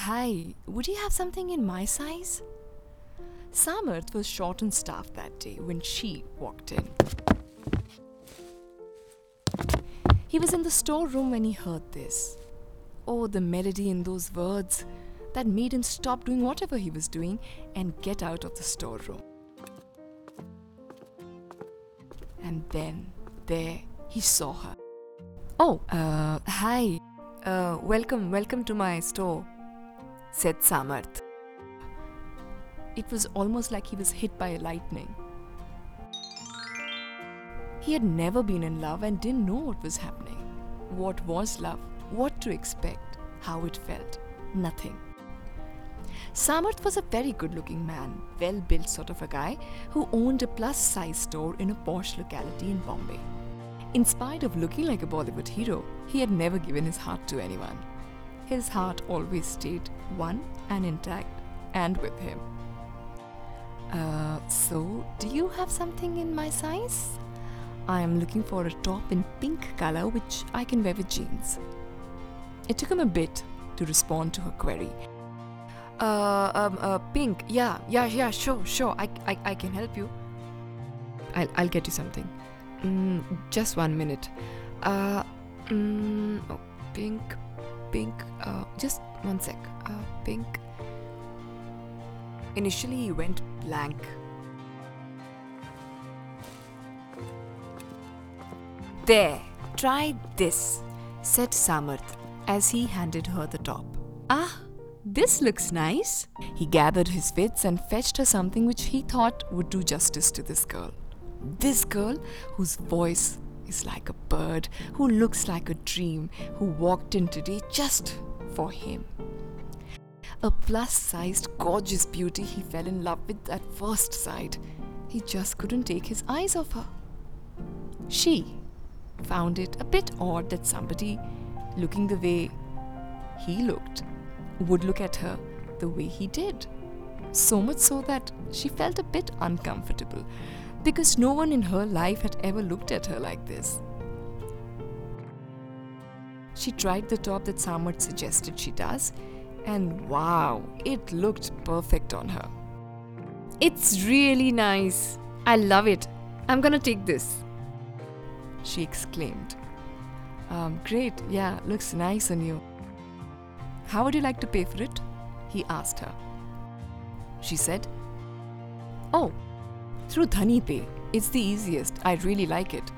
hi, would you have something in my size? Samarth was short and staff that day when she walked in. He was in the storeroom when he heard this. Oh, the melody in those words that made him stop doing whatever he was doing and get out of the storeroom. And then, there, he saw her. Oh, uh, hi. Uh, welcome, welcome to my store, said Samarth. It was almost like he was hit by a lightning. He had never been in love and didn't know what was happening. What was love? What to expect? How it felt? Nothing. Samarth was a very good looking man, well built sort of a guy who owned a plus size store in a posh locality in Bombay. In spite of looking like a Bollywood hero, he had never given his heart to anyone. His heart always stayed one and intact and with him. Uh, so, do you have something in my size? I am looking for a top in pink color which I can wear with jeans. It took him a bit to respond to her query. Uh, um, uh, pink. Yeah, yeah, yeah, sure, sure. I, I, I can help you. I'll, I'll get you something. Mm, just one minute. Uh, mm, oh, pink, pink. Uh, just one sec. Uh, pink. Initially, he went blank. There, try this, said Samarth as he handed her the top. Ah, this looks nice. He gathered his wits and fetched her something which he thought would do justice to this girl. This girl whose voice like a bird, who looks like a dream, who walked in today just for him. A plus sized, gorgeous beauty he fell in love with at first sight. He just couldn't take his eyes off her. She found it a bit odd that somebody looking the way he looked would look at her the way he did. So much so that she felt a bit uncomfortable because no one in her life had ever looked at her like this. She tried the top that Samarth suggested she does, and wow, it looked perfect on her. It's really nice. I love it. I'm gonna take this. She exclaimed. Um, great, yeah, looks nice on you. How would you like to pay for it? He asked her. She said, Oh, through Dhani Pay. It's the easiest. I really like it.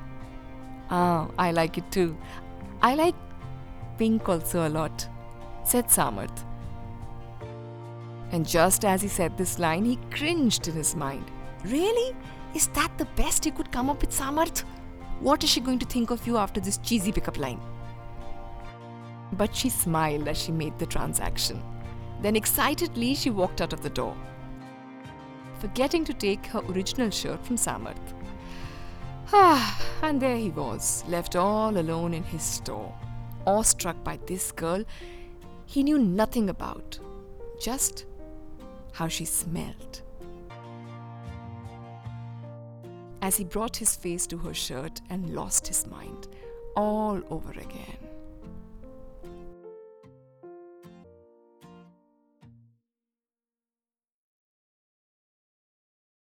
Ah, I like it too. I like pink also a lot, said Samarth. And just as he said this line, he cringed in his mind. Really? Is that the best you could come up with, Samarth? What is she going to think of you after this cheesy pickup line? But she smiled as she made the transaction. Then excitedly she walked out of the door, forgetting to take her original shirt from Samarth. Ah, and there he was, left all alone in his store, awestruck by this girl he knew nothing about, just how she smelled. As he brought his face to her shirt and lost his mind all over again.